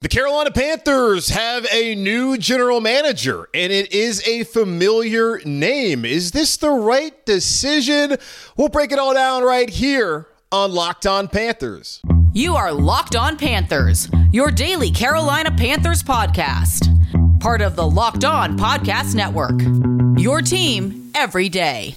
The Carolina Panthers have a new general manager, and it is a familiar name. Is this the right decision? We'll break it all down right here on Locked On Panthers. You are Locked On Panthers, your daily Carolina Panthers podcast, part of the Locked On Podcast Network. Your team every day.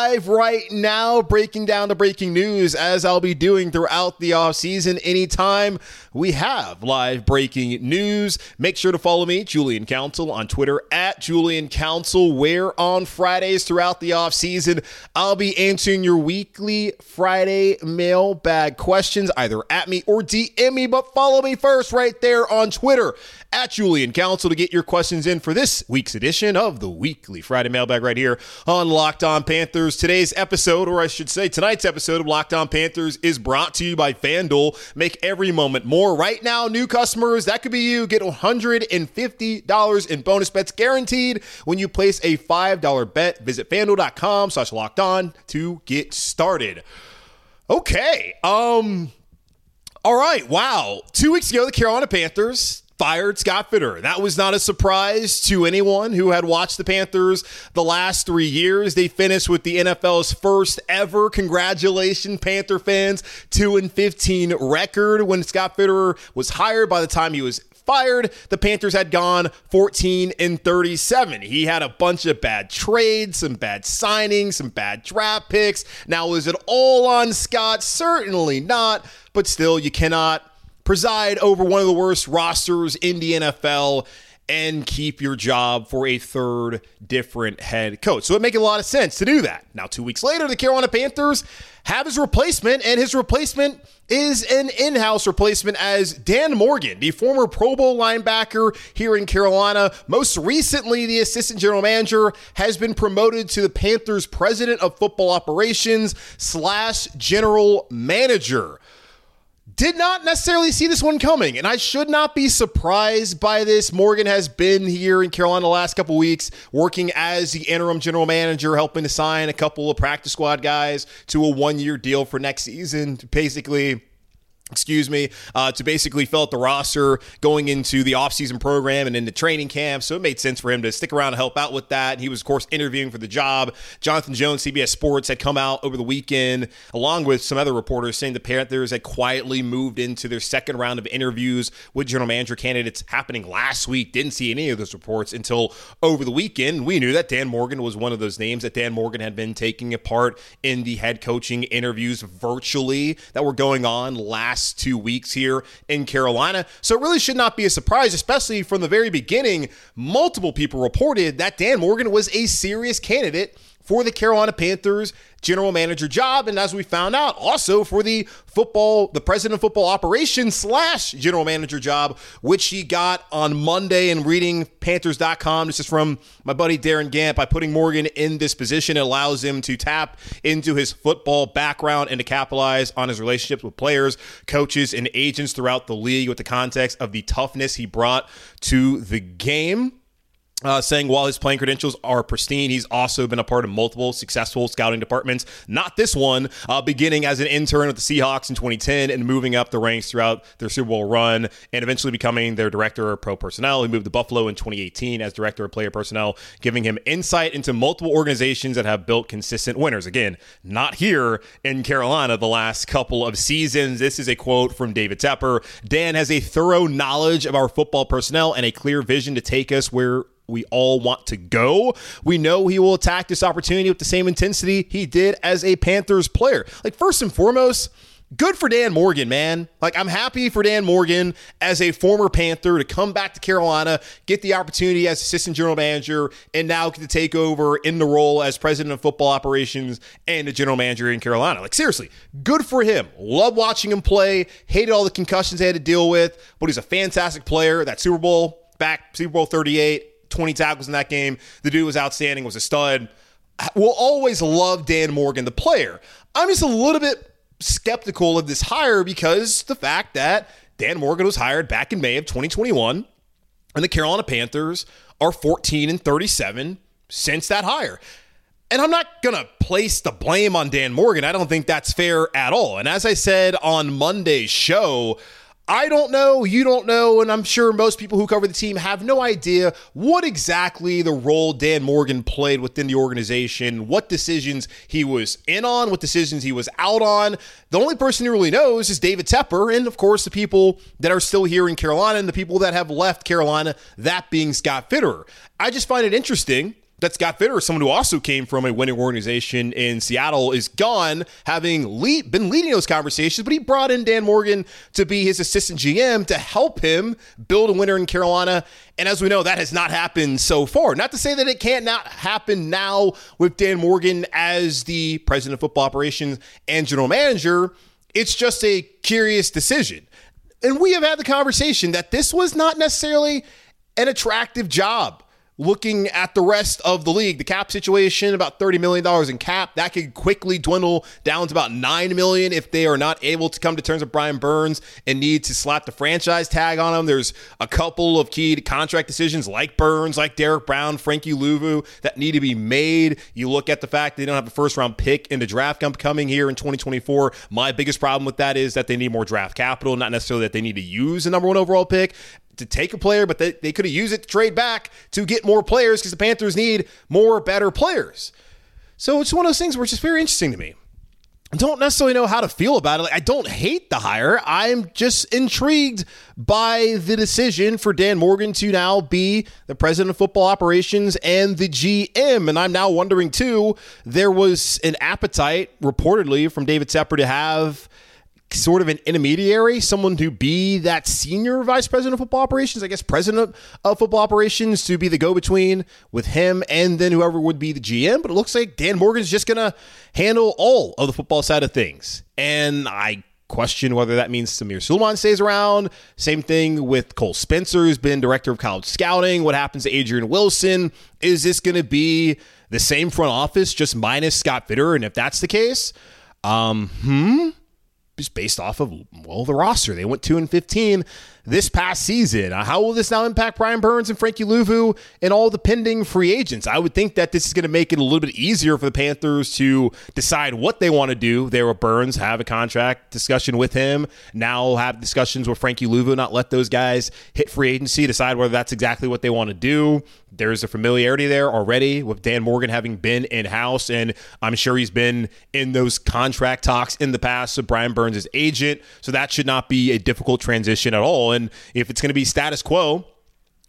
live right now breaking down the breaking news as I'll be doing throughout the off season anytime we have live breaking news. Make sure to follow me, Julian Council, on Twitter at Julian Council, where on Fridays throughout the off season, I'll be answering your weekly Friday mailbag questions either at me or DM me, but follow me first right there on Twitter at Julian Council to get your questions in for this week's edition of the weekly Friday mailbag right here on Locked On Panthers. Today's episode, or I should say tonight's episode of Locked On Panthers, is brought to you by FanDuel. Make every moment more. Right now, new customers, that could be you, get $150 in bonus bets guaranteed when you place a $5 bet. Visit fanduel.com slash locked on to get started. Okay. Um, all right. Wow. Two weeks ago, the Carolina Panthers fired Scott Fitterer. That was not a surprise to anyone who had watched the Panthers the last three years. They finished with the NFL's first ever, congratulations, Panther fans, 2 and 15 record when Scott Fitterer was hired. By the time he was fired, the Panthers had gone 14 and 37. He had a bunch of bad trades, some bad signings, some bad draft picks. Now, is it all on Scott? Certainly not, but still, you cannot preside over one of the worst rosters in the NFL and keep your job for a third different head coach. So it makes a lot of sense to do that. Now, two weeks later, the Carolina Panthers have his replacement, and his replacement is an in house replacement as Dan Morgan, the former Pro Bowl linebacker here in Carolina. Most recently, the assistant general manager has been promoted to the Panthers' president of football operations slash general manager did not necessarily see this one coming, and I should not be surprised by this. Morgan has been here in Carolina the last couple weeks, working as the interim general manager, helping to sign a couple of practice squad guys to a one year deal for next season. Basically, excuse me, uh, to basically fill out the roster going into the offseason program and into training camp. So it made sense for him to stick around and help out with that. He was, of course, interviewing for the job. Jonathan Jones, CBS Sports, had come out over the weekend, along with some other reporters, saying the Panthers had quietly moved into their second round of interviews with general manager candidates happening last week. Didn't see any of those reports until over the weekend. We knew that Dan Morgan was one of those names that Dan Morgan had been taking a part in the head coaching interviews virtually that were going on last last two weeks here in Carolina. So it really should not be a surprise, especially from the very beginning. Multiple people reported that Dan Morgan was a serious candidate for the Carolina Panthers general manager job. And as we found out, also for the football, the president of football operations slash general manager job, which he got on Monday. And reading Panthers.com, this is from my buddy Darren Gantt. By putting Morgan in this position, it allows him to tap into his football background and to capitalize on his relationships with players, coaches, and agents throughout the league with the context of the toughness he brought to the game. Uh, saying while his playing credentials are pristine, he's also been a part of multiple successful scouting departments. Not this one, uh, beginning as an intern with the Seahawks in 2010 and moving up the ranks throughout their Super Bowl run and eventually becoming their director of pro personnel. He moved to Buffalo in 2018 as director of player personnel, giving him insight into multiple organizations that have built consistent winners. Again, not here in Carolina the last couple of seasons. This is a quote from David Tepper. Dan has a thorough knowledge of our football personnel and a clear vision to take us where we all want to go. We know he will attack this opportunity with the same intensity he did as a Panthers player. Like, first and foremost, good for Dan Morgan, man. Like, I'm happy for Dan Morgan as a former Panther to come back to Carolina, get the opportunity as assistant general manager, and now get to take over in the role as president of football operations and a general manager in Carolina. Like, seriously, good for him. Love watching him play. Hated all the concussions they had to deal with, but he's a fantastic player. That Super Bowl back, Super Bowl 38, 20 tackles in that game. The dude was outstanding, was a stud. We'll always love Dan Morgan, the player. I'm just a little bit skeptical of this hire because the fact that Dan Morgan was hired back in May of 2021 and the Carolina Panthers are 14 and 37 since that hire. And I'm not going to place the blame on Dan Morgan. I don't think that's fair at all. And as I said on Monday's show, I don't know, you don't know, and I'm sure most people who cover the team have no idea what exactly the role Dan Morgan played within the organization, what decisions he was in on, what decisions he was out on. The only person who really knows is David Tepper, and of course, the people that are still here in Carolina and the people that have left Carolina, that being Scott Fitterer. I just find it interesting that Scott Fitterer, someone who also came from a winning organization in Seattle, is gone, having lead, been leading those conversations. But he brought in Dan Morgan to be his assistant GM to help him build a winner in Carolina. And as we know, that has not happened so far. Not to say that it can't not happen now with Dan Morgan as the president of football operations and general manager. It's just a curious decision. And we have had the conversation that this was not necessarily an attractive job looking at the rest of the league, the cap situation, about $30 million in cap, that could quickly dwindle down to about 9 million if they are not able to come to terms with Brian Burns and need to slap the franchise tag on him. There's a couple of key contract decisions like Burns, like Derrick Brown, Frankie Luvu that need to be made. You look at the fact they don't have a first round pick in the draft coming here in 2024. My biggest problem with that is that they need more draft capital, not necessarily that they need to use a number one overall pick to take a player, but they, they could have used it to trade back to get more players because the Panthers need more better players. So it's one of those things which is very interesting to me. I don't necessarily know how to feel about it. Like, I don't hate the hire. I'm just intrigued by the decision for Dan Morgan to now be the president of football operations and the GM. And I'm now wondering, too, there was an appetite reportedly from David Tepper to have sort of an intermediary, someone to be that senior vice president of football operations, I guess president of football operations to be the go between with him and then whoever would be the GM. But it looks like Dan Morgan's just going to handle all of the football side of things. And I question whether that means Samir Suleiman stays around. Same thing with Cole Spencer, who's been director of college scouting. What happens to Adrian Wilson? Is this going to be the same front office, just minus Scott Fitter? And if that's the case, um, hmm just based off of well the roster. They went two and fifteen this past season. Uh, how will this now impact Brian Burns and Frankie Luvu and all the pending free agents? I would think that this is going to make it a little bit easier for the Panthers to decide what they want to do. There with Burns, have a contract discussion with him. Now have discussions with Frankie Luvu, not let those guys hit free agency, decide whether that's exactly what they want to do. There's a familiarity there already with Dan Morgan having been in house, and I'm sure he's been in those contract talks in the past with Brian Burns' agent. So that should not be a difficult transition at all. And if it's going to be status quo,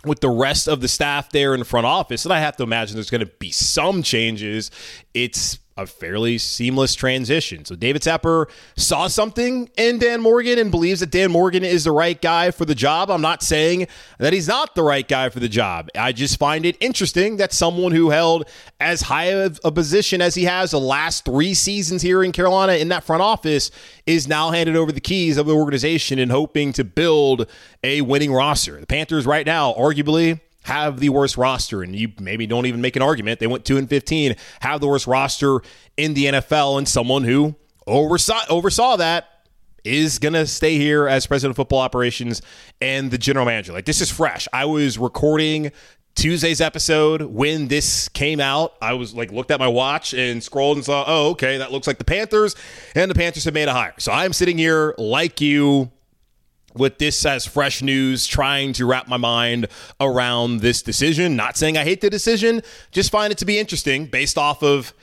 with the rest of the staff there in the front office, and I have to imagine there's going to be some changes. It's a fairly seamless transition. So David Tepper saw something in Dan Morgan and believes that Dan Morgan is the right guy for the job. I'm not saying that he's not the right guy for the job. I just find it interesting that someone who held as high of a position as he has the last three seasons here in Carolina in that front office is now handed over the keys of the organization and hoping to build a winning roster. The Panthers right now, arguably, have the worst roster, and you maybe don't even make an argument. They went two and fifteen, have the worst roster in the NFL, and someone who oversaw oversaw that is going to stay here as president of football operations and the general manager. Like this is fresh. I was recording Tuesday's episode when this came out. I was like looked at my watch and scrolled and saw, "Oh, okay, that looks like the Panthers." And the Panthers have made a hire. So I'm sitting here like you with this as fresh news, trying to wrap my mind around this decision. Not saying I hate the decision, just find it to be interesting based off of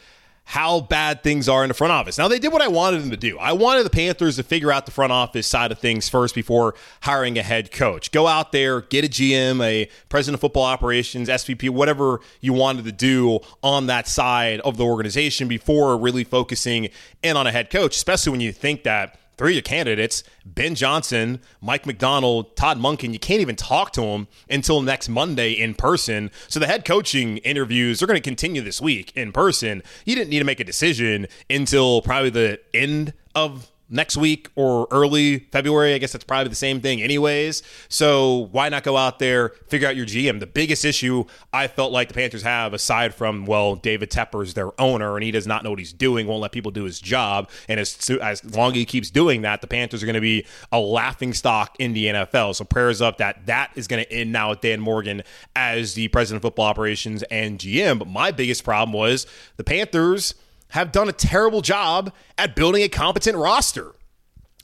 how bad things are in the front office. Now, they did what I wanted them to do. I wanted the Panthers to figure out the front office side of things first before hiring a head coach. Go out there, get a GM, a president of football operations, SVP, whatever you wanted to do on that side of the organization before really focusing in on a head coach, especially when you think that three of your candidates, Ben Johnson, Mike Macdonald, Todd Monken, you can't even talk to them until next Monday in person. So the head coaching interviews are going to continue this week in person. You didn't need to make a decision until probably the end of next week or early February. I guess that's probably the same thing, anyways. So why not go out there, figure out your GM? The biggest issue I felt like the Panthers have, aside from well, David Tepper is their owner, and he does not know what he's doing, won't let people do his job, and as as long as he keeps doing that, the Panthers are going to be a laughing stock in the NFL. So prayers up that that is going to end now with Dan Morgan as the president of football operations and GM. But my biggest problem was the Panthers have done a terrible job at building a competent roster.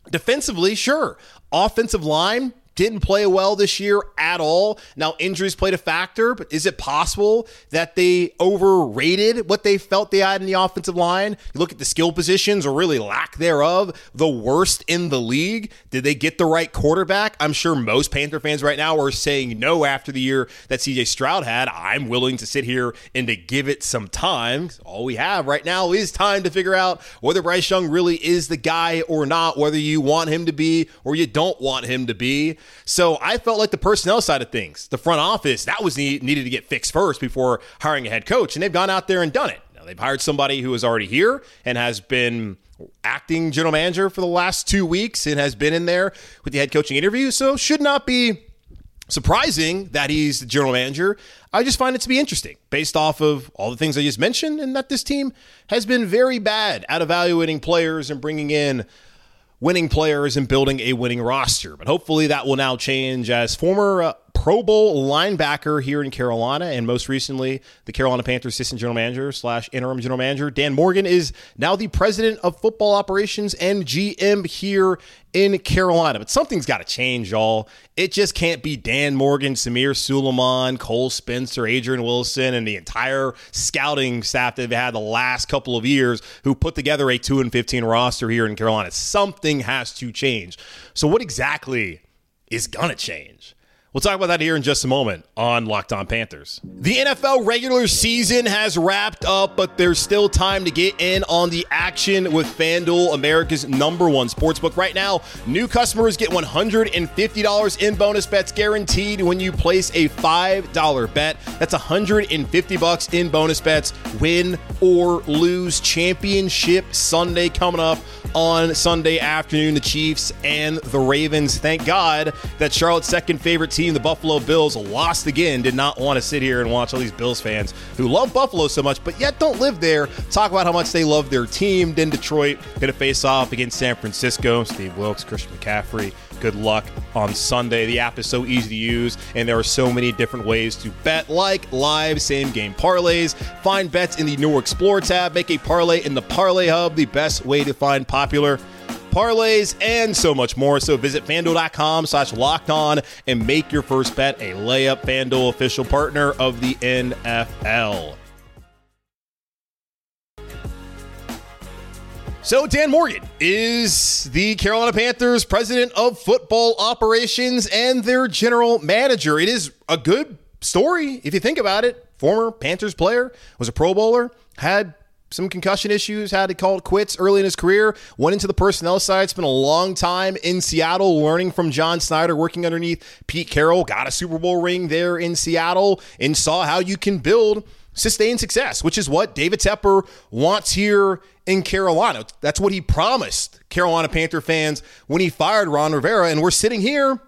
Defensively, sure. Offensive line, didn't play well this year at all. Now, injuries played a factor, but is it possible that they overrated what they felt they had in the offensive line? You look at the skill positions or really lack thereof, the worst in the league. Did they get the right quarterback? I'm sure most Panther fans right now are saying no after the year that CJ Stroud had. I'm willing to sit here and to give it some time. All we have right now is time to figure out whether Bryce Young really is the guy or not, whether you want him to be or you don't want him to be. So I felt like the personnel side of things, the front office, that was need, needed to get fixed first before hiring a head coach. And they've gone out there and done it. Now they've hired somebody who is already here and has been acting general manager for the last two weeks and has been in there with the head coaching interview. So should not be surprising that he's the general manager. I just find it to be interesting based off of all the things I just mentioned and that this team has been very bad at evaluating players and bringing in winning players and building a winning roster. But hopefully that will now change as former uh, Pro Bowl linebacker here in Carolina, and most recently, the Carolina Panthers assistant general manager slash interim general manager. Dan Morgan is now the president of football operations and GM here in Carolina. But something's got to change, y'all. It just can't be Dan Morgan, Samir Suleiman, Cole Spencer, Adrian Wilson, and the entire scouting staff that they've had the last couple of years who put together a 2 and 15 roster here in Carolina. Something has to change. So, what exactly is going to change? We'll talk about that here in just a moment on Locked On Panthers. The NFL regular season has wrapped up, but there's still time to get in on the action with FanDuel, America's number one sportsbook. Right now, new customers get $150 in bonus bets guaranteed when you place a $5 bet. That's 150 bucks in bonus bets, win or lose. Championship Sunday coming up on Sunday afternoon. The Chiefs and the Ravens. Thank God that Charlotte's second favorite team, the Buffalo Bills, lost again. Did not want to sit here and watch all these Bills fans who love Buffalo so much, but yet don't live there. Talk about how much they love their team. Then Detroit going to face off against San Francisco. Steve Wilks, Christian McCaffrey. Good luck on Sunday. The app is so easy to use, and there are so many different ways to bet, like live same game parlays. Find bets in the new Explore tab. Make a parlay in the Parlay Hub, the best way to find popular parlays, and so much more. So visit fanduel.com slash locked on and make your first bet a layup. FanDuel, official partner of the NFL. So, Dan Morgan is the Carolina Panthers president of football operations and their general manager. It is a good story if you think about it. Former Panthers player, was a Pro Bowler, had some concussion issues, had to call it quits early in his career, went into the personnel side, spent a long time in Seattle learning from John Schneider, working underneath Pete Carroll, got a Super Bowl ring there in Seattle, and saw how you can build sustained success, which is what David Tepper wants here in Carolina. That's what he promised Carolina Panther fans when he fired Ron Rivera. And we're sitting here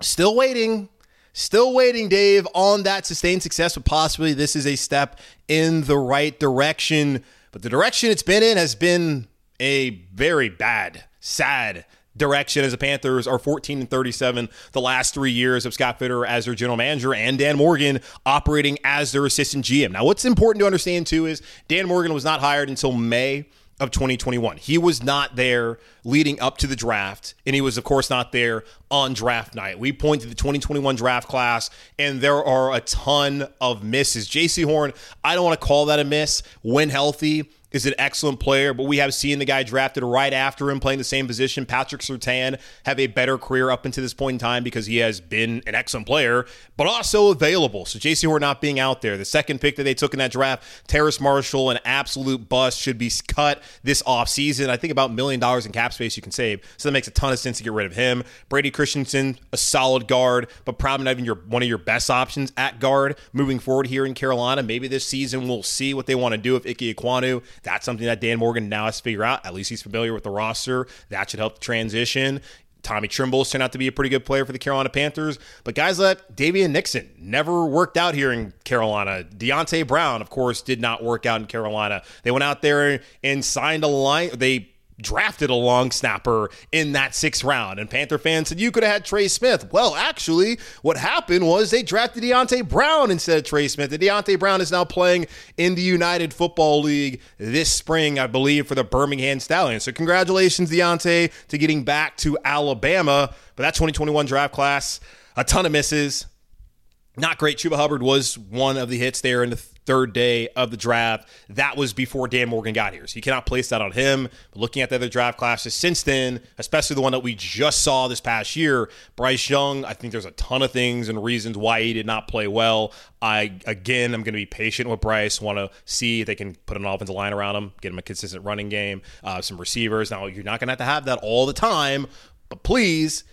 still waiting, still waiting, Dave, on that sustained success. But possibly this is a step in the right direction. But the direction it's been in has been a very bad, sad direction as the Panthers are 14 and 37 the last three years of Scott Fitterer as their general manager and Dan Morgan operating as their assistant GM. Now, what's important to understand too is Dan Morgan was not hired until May of 2021. He was not there leading up to the draft, and he was, of course, not there on draft night. We point to the 2021 draft class, and there are a ton of misses. Jaycee Horn, I don't want to call that a miss. When healthy, is an excellent player, but we have seen the guy drafted right after him playing the same position, Patrick Surtain, have a better career up until this point in time because he has been an excellent player, but also available. So Jaycee Horn not being out there. The second pick that they took in that draft, Terrace Marshall, an absolute bust, should be cut this offseason. I think about a million dollars in cap space you can save. So that makes a ton of sense to get rid of him. Brady Christensen, a solid guard, but probably not even your one of your best options at guard moving forward here in Carolina. Maybe this season we'll see what they want to do with Ike Ekwonu. That's something that Dan Morgan now has to figure out. At least he's familiar with the roster. That should help the transition. Tommy Tremble's turned out to be a pretty good player for the Carolina Panthers. But guys like Daviyon Nixon never worked out here in Carolina. Deonte Brown, of course, did not work out in Carolina. They went out there and signed a line. They drafted a long snapper in that sixth round. And Panther fans said, you could have had Trey Smith. Well, actually, what happened was they drafted Deonte Brown instead of Trey Smith. And Deonte Brown is now playing in the United Football League this spring, I believe, for the Birmingham Stallions. So congratulations, Deonte, to getting back to Alabama. But that 2021 draft class, a ton of misses. Not great. Chuba Hubbard was one of the hits there in the third day of the draft. That was before Dan Morgan got here. So you cannot place that on him. But looking at the other draft classes since then, especially the one that we just saw this past year, Bryce Young, I think there's a ton of things and reasons why he did not play well. I, again, I'm going to be patient with Bryce, want to see if they can put an offensive line around him, get him a consistent running game, uh, some receivers. Now, you're not going to have to have that all the time, but please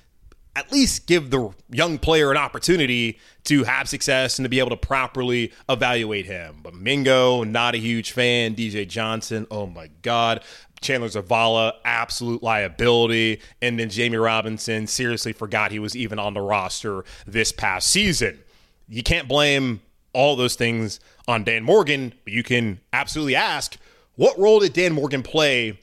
at least give the young player an opportunity to have success and to be able to properly evaluate him. But Mingo, not a huge fan. DJ Johnson, oh my God. Chandler Zavala, absolute liability. And then Jammie Robinson, seriously forgot he was even on the roster this past season. You can't blame all those things on Dan Morgan, but you can absolutely ask what role did Dan Morgan play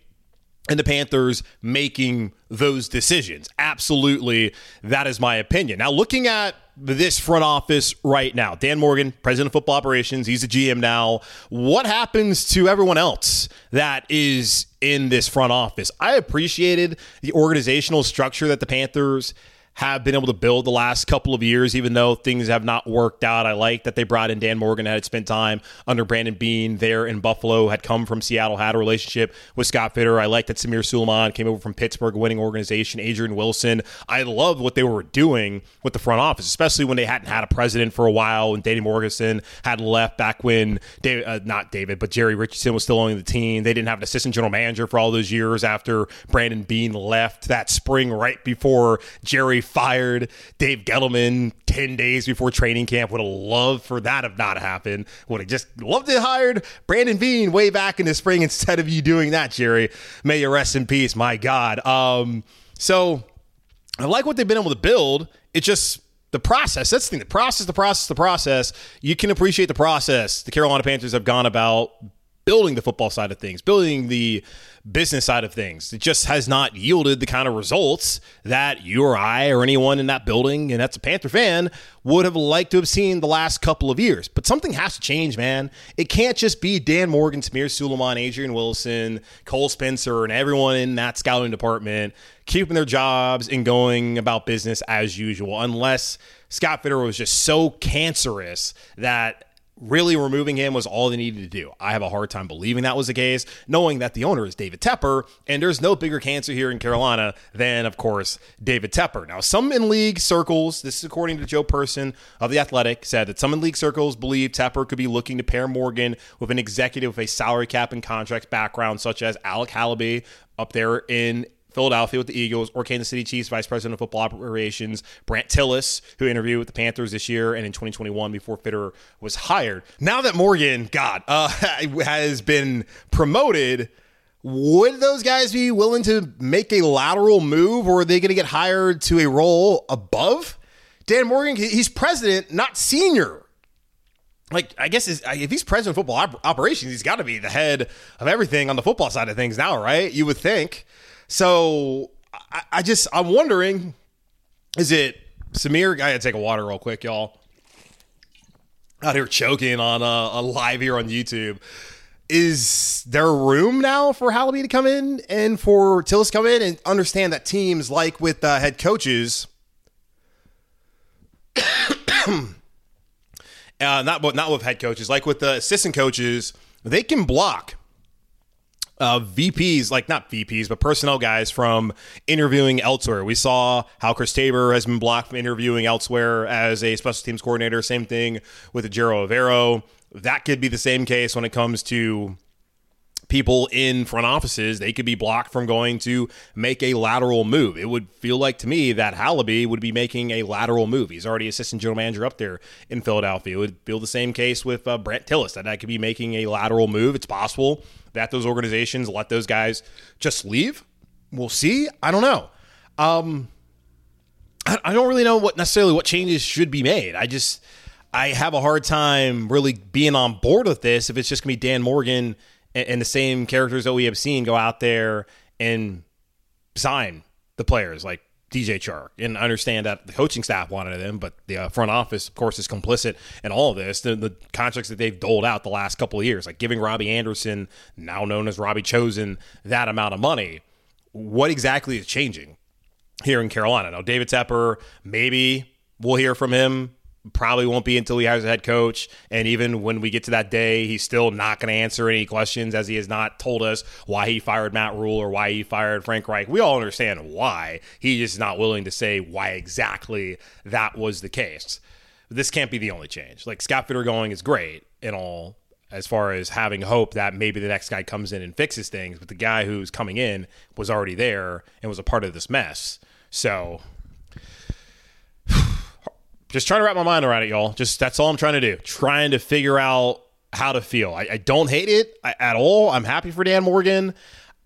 and the Panthers making those decisions. Absolutely, that is my opinion. Now, looking at this front office right now, Dan Morgan, president of football operations, he's a GM now. What happens to everyone else that is in this front office? I appreciated the organizational structure that the Panthers have been able to build the last couple of years, even though things have not worked out. I like that they brought in Dan Morgan, had spent time under Brandon Beane there in Buffalo, had come from Seattle, had a relationship with Scott Fitter. I like that Samir Suleiman came over from Pittsburgh, winning organization, Adrian Wilson. I love what they were doing with the front office, especially when they hadn't had a president for a while and Danny Morganson had left back when, David, uh, not David, but Jerry Richardson was still owning the team. They didn't have an assistant general manager for all those years after Brandon Beane left that spring right before Jerry fired Dave Gettleman 10 days before training camp. Would have loved for that have not happened. Would have just loved to hired Brandon Beane way back in the spring instead of you doing that, Jerry. May you rest in peace. My God. Um, so I like what they've been able to build. It just the process. That's the thing. The process, the process, the process. You can appreciate the process. The Carolina Panthers have gone about building the football side of things, building the business side of things. It just has not yielded the kind of results that you or I or anyone in that building, and that's a Panther fan, would have liked to have seen the last couple of years. But something has to change, man. It can't just be Dan Morgan, Samir Suleiman, Adrian Wilson, Cole Spencer, and everyone in that scouting department keeping their jobs and going about business as usual, unless Scott Fitterer was just so cancerous that really removing him was all they needed to do. I have a hard time believing that was the case, knowing that the owner is David Tepper, and there's no bigger cancer here in Carolina than, of course, David Tepper. Now, some in league circles, this is according to Joe Person of The Athletic, said that some in league circles believe Tepper could be looking to pair Morgan with an executive with a salary cap and contracts background, such as Alec Halaby up there in Philadelphia with the Eagles, or Kansas City Chiefs Vice President of Football Operations, Brandt Tilis, who interviewed with the Panthers this year and in 2021 before Fitterer was hired. Now that Morgan, God, uh, has been promoted, would those guys be willing to make a lateral move, or are they going to get hired to a role above? Dan Morgan, he's president, not senior like I guess if he's president of football op- operations, he's got to be the head of everything on the football side of things now, right? You would think. So I, I just I'm wondering, is it Samir? I gotta take a water real quick, y'all. Out here choking on uh, a live here on YouTube. Is there room now for Halaby to come in and for Tilis come in and understand that teams like with uh, head coaches uh, not not with head coaches, like with the assistant coaches, they can block uh, VPs, like not VPs, but personnel guys from interviewing elsewhere. We saw how Chris Tabor has been blocked from interviewing elsewhere as a special teams coordinator. Same thing with Ejiro Evero. That could be the same case when it comes to people in front offices, they could be blocked from going to make a lateral move. It would feel like to me that Halaby would be making a lateral move. He's already assistant general manager up there in Philadelphia. It would feel the same case with uh, Brandt Tilis that I could be making a lateral move. It's possible that those organizations let those guys just leave. We'll see. I don't know. Um, I, I don't really know what necessarily what changes should be made. I just I have a hard time really being on board with this if it's just gonna be Dan Morgan and, and the same characters that we have seen go out there and sign the players like DJ Chark. And I understand that the coaching staff wanted them, but the uh, front office, of course, is complicit in all of this. The, the, contracts that they've doled out the last couple of years, like giving Robbie Anderson, now known as Robbie Chosen, that amount of money. What exactly is changing here in Carolina? Now, David Tepper, maybe we'll hear from him probably won't be until he hires a head coach. And even when we get to that day, he's still not going to answer any questions as he has not told us why he fired Matt Rhule or why he fired Frank Reich. We all understand why. He just not willing to say why exactly that was the case. This can't be the only change. Like Scott Fitter going is great and all as far as having hope that maybe the next guy comes in and fixes things, but the guy who's coming in was already there and was a part of this mess. So just trying to wrap my mind around it, y'all. Just that's all I'm trying to do. Trying to figure out how to feel. I, I don't hate it at all. I'm happy for Dan Morgan.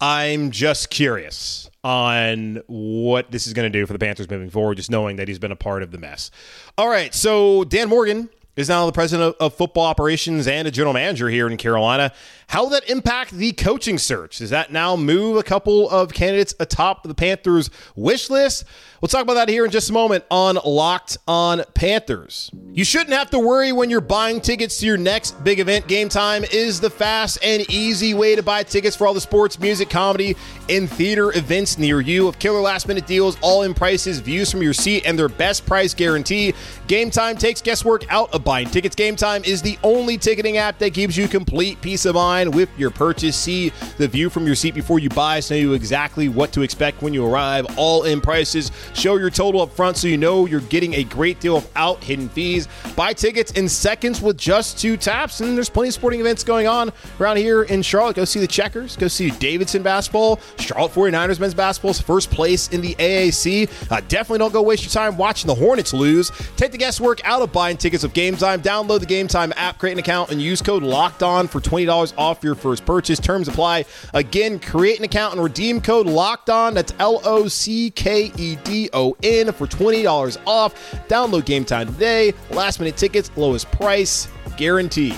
I'm just curious on what this is going to do for the Panthers moving forward, just knowing that he's been a part of the mess. All right, so Dan Morgan is now the president of, football operations and a general manager here in Carolina. How will that impact the coaching search? Does that now move a couple of candidates atop the Panthers wish list? We'll talk about that here in just a moment on Locked on Panthers. You shouldn't have to worry when you're buying tickets to your next big event. Game Time is the fast and easy way to buy tickets for all the sports, music, comedy, and theater events near you. Of killer last minute deals, all in prices, views from your seat, and their best price guarantee. Game Time takes guesswork out of buying tickets. Game Time is the only ticketing app that gives you complete peace of mind with your purchase. See the view from your seat before you buy, so you exactly what to expect when you arrive. All in prices. Show your total up front so you know you're getting a great deal without hidden fees. Buy tickets in seconds with just two taps, and there's plenty of sporting events going on around here in Charlotte. Go see the Checkers, go see Davidson basketball, Charlotte 49ers men's basketball's first place in the AAC. Uh, definitely don't go waste your time watching the Hornets lose. Take the guesswork out of buying tickets with Game Time. Download the Game Time app, create an account, and use code Locked On for twenty dollars off your first purchase. Terms apply. Again, create an account and redeem code Locked On. That's L O C K E D O N for twenty dollars off. Download Game Time today. Last minute tickets, lowest price guaranteed.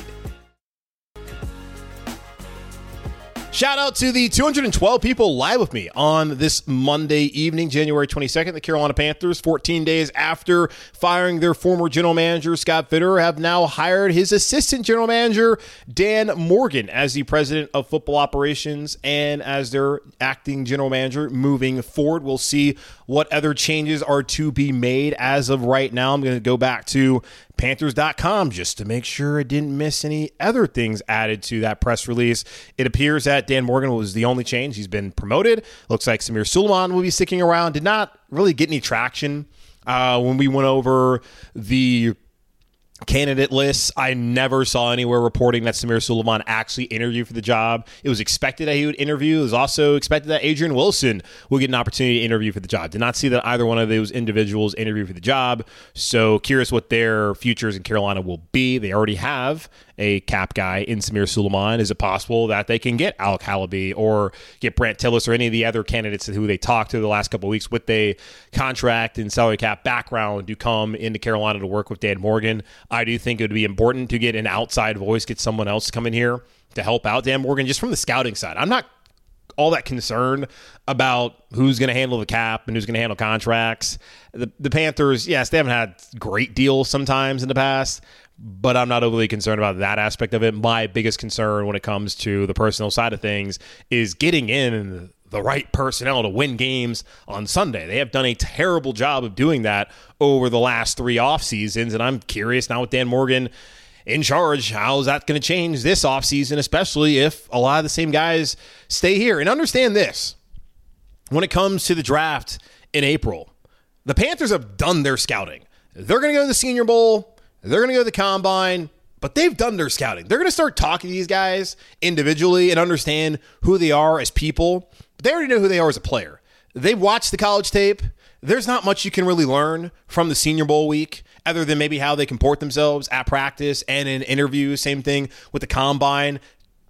Shout out to the 212 people live with me on this Monday evening, January 22nd. The Carolina Panthers, 14 days after firing their former general manager, Scott Fitter, have now hired his assistant general manager, Dan Morgan, as the president of football operations and as their acting general manager moving forward. We'll see what other changes are to be made as of right now. I'm going to go back to Panthers.com just to make sure I didn't miss any other things added to that press release. It appears that Dan Morgan was the only change. He's been promoted. Looks like Samir Suleiman will be sticking around. Did not really get any traction uh, when we went over the candidate lists. I never saw anywhere reporting that Samir Suleiman actually interviewed for the job. It was expected that he would interview. It was also expected that Adrian Wilson would get an opportunity to interview for the job. Did not see that either one of those individuals interviewed for the job. So curious what their futures in Carolina will be. They already have a cap guy in Samir Suleiman. Is it possible that they can get Alec Halaby or get Brandt Tilis or any of the other candidates who they talked to the last couple weeks with a contract and salary cap background to come into Carolina to work with Dan Morgan? I do think it would be important to get an outside voice, get someone else to come in here to help out Dan Morgan just from the scouting side. I'm not all that concerned about who's going to handle the cap and who's going to handle contracts. The, the Panthers, yes, they haven't had great deals sometimes in the past, but I'm not overly concerned about that aspect of it. My biggest concern when it comes to the personal side of things is getting in the right personnel to win games on Sunday. They have done a terrible job of doing that over the last three off seasons, and I'm curious now with Dan Morgan in charge, how is that going to change this offseason, especially if a lot of the same guys stay here? And understand this when it comes to the draft in April, the Panthers have done their scouting. They're going to go to the Senior Bowl, they're going to go to the Combine, but they've done their scouting. They're going to start talking to these guys individually and understand who they are as people. But they already know who they are as a player. They've watched the college tape. There's not much you can really learn from the Senior Bowl week other than maybe how they comport themselves at practice and in interviews. Same thing with the combine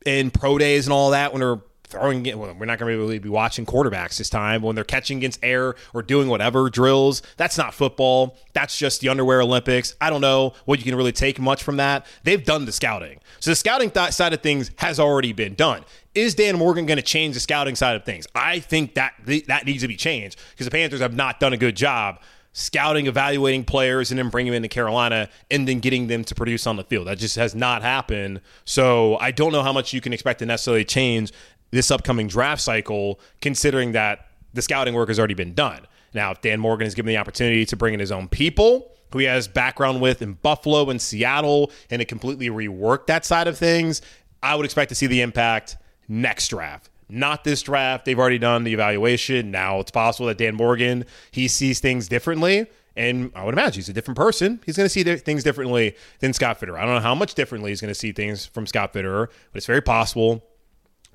and pro days and all that when they're throwing it. Well, we're not going to really be watching quarterbacks this time when they're catching against air or doing whatever drills. That's not football. That's just the underwear Olympics. I don't know what you can really take much from that. They've done the scouting. So the scouting th- side of things has already been done. Is Dan Morgan going to change the scouting side of things? I think that that needs to be changed because the Panthers have not done a good job scouting, evaluating players, and then bringing them into Carolina and then getting them to produce on the field. That just has not happened. So I don't know how much you can expect to necessarily change this upcoming draft cycle, considering that the scouting work has already been done. Now, if Dan Morgan is given the opportunity to bring in his own people, who he has background with in Buffalo and Seattle, and to completely rework that side of things, I would expect to see the impact next draft not this draft. They've already done the evaluation. Now it's possible that Dan Morgan he sees things differently. And I would imagine he's a different person. He's going to see things differently than Scott Fitterer. I don't know how much differently he's going to see things from Scott Fitterer, but it's very possible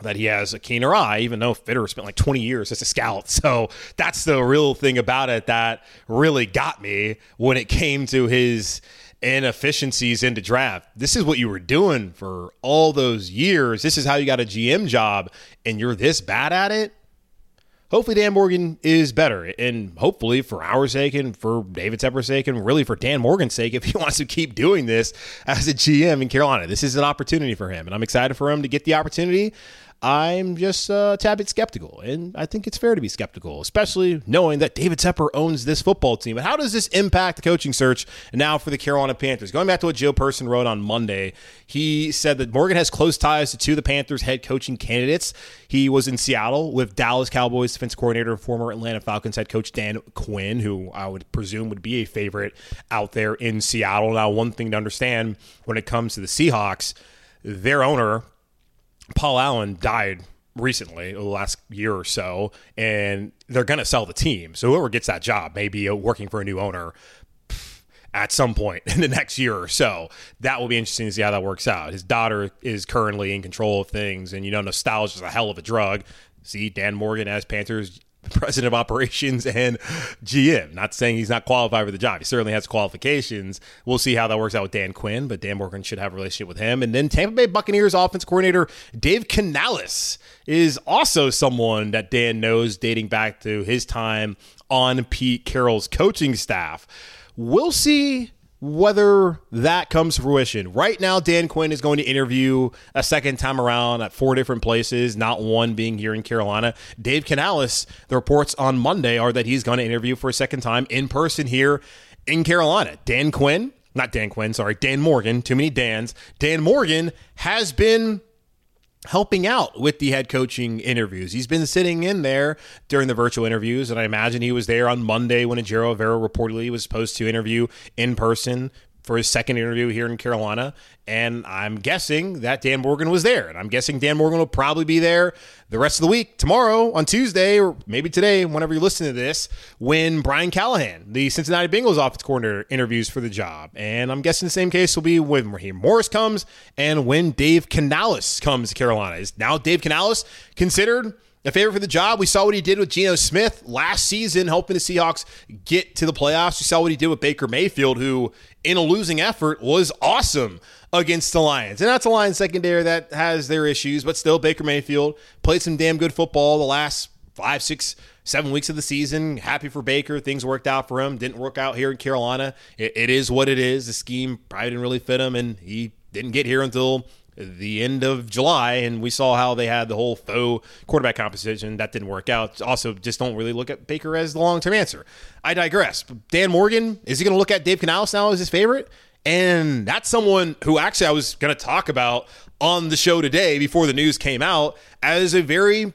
that he has a keener eye, even though Fitterer spent like 20 years as a scout. So that's the real thing about it that really got me when it came to his inefficiencies into draft. This is what you were doing for all those years. This is how you got a GM job, and you're this bad at it. Hopefully, Dan Morgan is better, and hopefully, for our sake and for David Tepper's sake, and really for Dan Morgan's sake, if he wants to keep doing this as a GM in Carolina, this is an opportunity for him, and I'm excited for him to get the opportunity. I'm just a tad bit skeptical, and I think it's fair to be skeptical, especially knowing that David Tepper owns this football team. But how does this impact the coaching search now for the Carolina Panthers? Going back to what Joe Person wrote on Monday, he said that Morgan has close ties to two of the Panthers' head coaching candidates. He was in Seattle with Dallas Cowboys defense coordinator and former Atlanta Falcons head coach Dan Quinn, who I would presume would be a favorite out there in Seattle. Now, one thing to understand when it comes to the Seahawks, their owner, Paul Allen died recently, the last year or so, and they're going to sell the team. So whoever gets that job maybe uh, working for a new owner at some point in the next year or so. That will be interesting to see how that works out. His daughter is currently in control of things, and you know, nostalgia is a hell of a drug. See Dan Morgan as Panthers president of operations and GM. Not saying he's not qualified for the job. He certainly has qualifications. We'll see how that works out with Dan Quinn, but Dan Morgan should have a relationship with him. And then Tampa Bay Buccaneers offense coordinator Dave Canales is also someone that Dan knows dating back to his time on Pete Carroll's coaching staff. We'll see whether that comes to fruition. Right now, Dan Quinn is going to interview a second time around at four different places, not one being here in Carolina. Dave Canales, the reports on Monday are that he's going to interview for a second time in person here in Carolina. Dan Quinn, not Dan Quinn, sorry, Dan Morgan, too many Dans. Dan Morgan has been helping out with the head coaching interviews. He's been sitting in there during the virtual interviews, and I imagine he was there on Monday when Ejiro Evero reportedly was supposed to interview in person for his second interview here in Carolina. And I'm guessing that Dan Morgan was there. And I'm guessing Dan Morgan will probably be there the rest of the week, tomorrow, on Tuesday, or maybe today, whenever you listen to this, when Brian Callahan, the Cincinnati Bengals offense coordinator, interviews for the job. And I'm guessing the same case will be when Raheem Morris comes and when Dave Canales comes to Carolina. Is now Dave Canales considered a favorite for the job. We saw what he did with Geno Smith last season, helping the Seahawks get to the playoffs. We saw what he did with Baker Mayfield, who, in a losing effort, was awesome against the Lions. And that's a Lions secondary that has their issues, but still, Baker Mayfield played some damn good football the last five, six, seven weeks of the season. Happy for Baker. Things worked out for him. Didn't work out here in Carolina. it, it is what it is. The scheme probably didn't really fit him, and he didn't get here until the end of July, and we saw how they had the whole faux quarterback competition. That didn't work out. Also, just don't really look at Baker as the long term answer. I digress. Dan Morgan, is he going to look at Dave Canales now as his favorite? And that's someone who actually I was going to talk about on the show today before the news came out as a very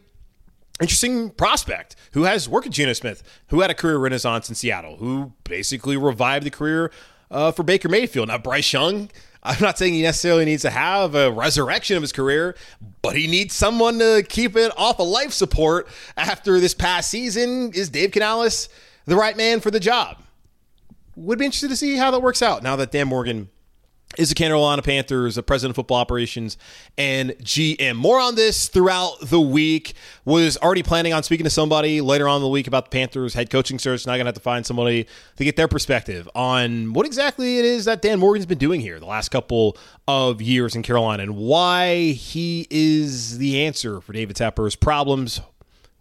interesting prospect who has worked with Geno Smith, who had a career renaissance in Seattle, who basically revived the career uh, for Baker Mayfield. Now, Bryce Young, I'm not saying he necessarily needs to have a resurrection of his career, but he needs someone to keep it off of life support after this past season. Is Dave Canales the right man for the job? Would be interested to see how that works out now that Dan Morgan is the Carolina Panthers, the president of football operations, and GM. More on this throughout the week. Was already planning on speaking to somebody later on in the week about the Panthers head coaching search. Now going to have to find somebody to get their perspective on what exactly it is that Dan Morgan's been doing here the last couple of years in Carolina and why he is the answer for David Tepper's problems.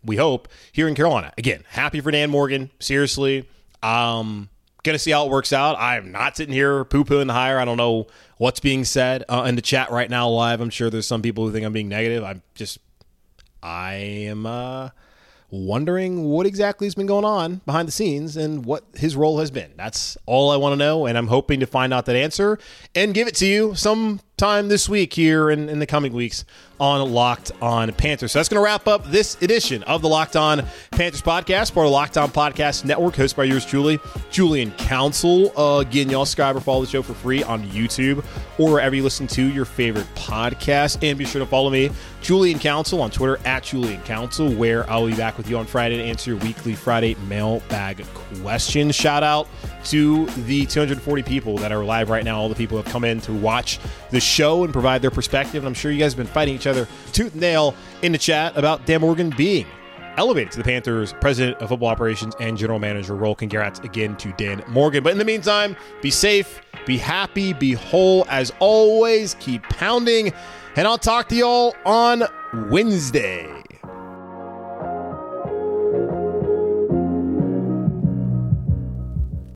We hope here in Carolina. Again, happy for Dan Morgan. Seriously. Um, Going to see how it works out. I'm not sitting here poo pooing the hire. I don't know what's being said uh, in the chat right now live. I'm sure there's some people who think I'm being negative. I'm just, I am uh, wondering what exactly has been going on behind the scenes and what his role has been. That's all I want to know. And I'm hoping to find out that answer and give it to you sometime this week here in, in the coming weeks on Locked On Panthers. So that's going to wrap up this edition of the Locked On Panthers podcast, part of the Locked On Podcast Network, hosted by yours truly, Julian Council. Uh, again, y'all subscribe or follow the show for free on YouTube or wherever you listen to your favorite podcast. And be sure to follow me, Julian Council, on Twitter at Julian Council, where I'll be back with you on Friday to answer your weekly Friday mailbag questions. Shout out to the 240 people that are live right now, all the people who have come in to watch the show and provide their perspective. And I'm sure you guys have been fighting each other tooth and nail in the chat about Dan Morgan being elevated to the Panthers president of football operations and general manager role. Congrats again to Dan Morgan. But in the meantime, be safe, be happy, be whole. As always, keep pounding. And I'll talk to y'all on Wednesday.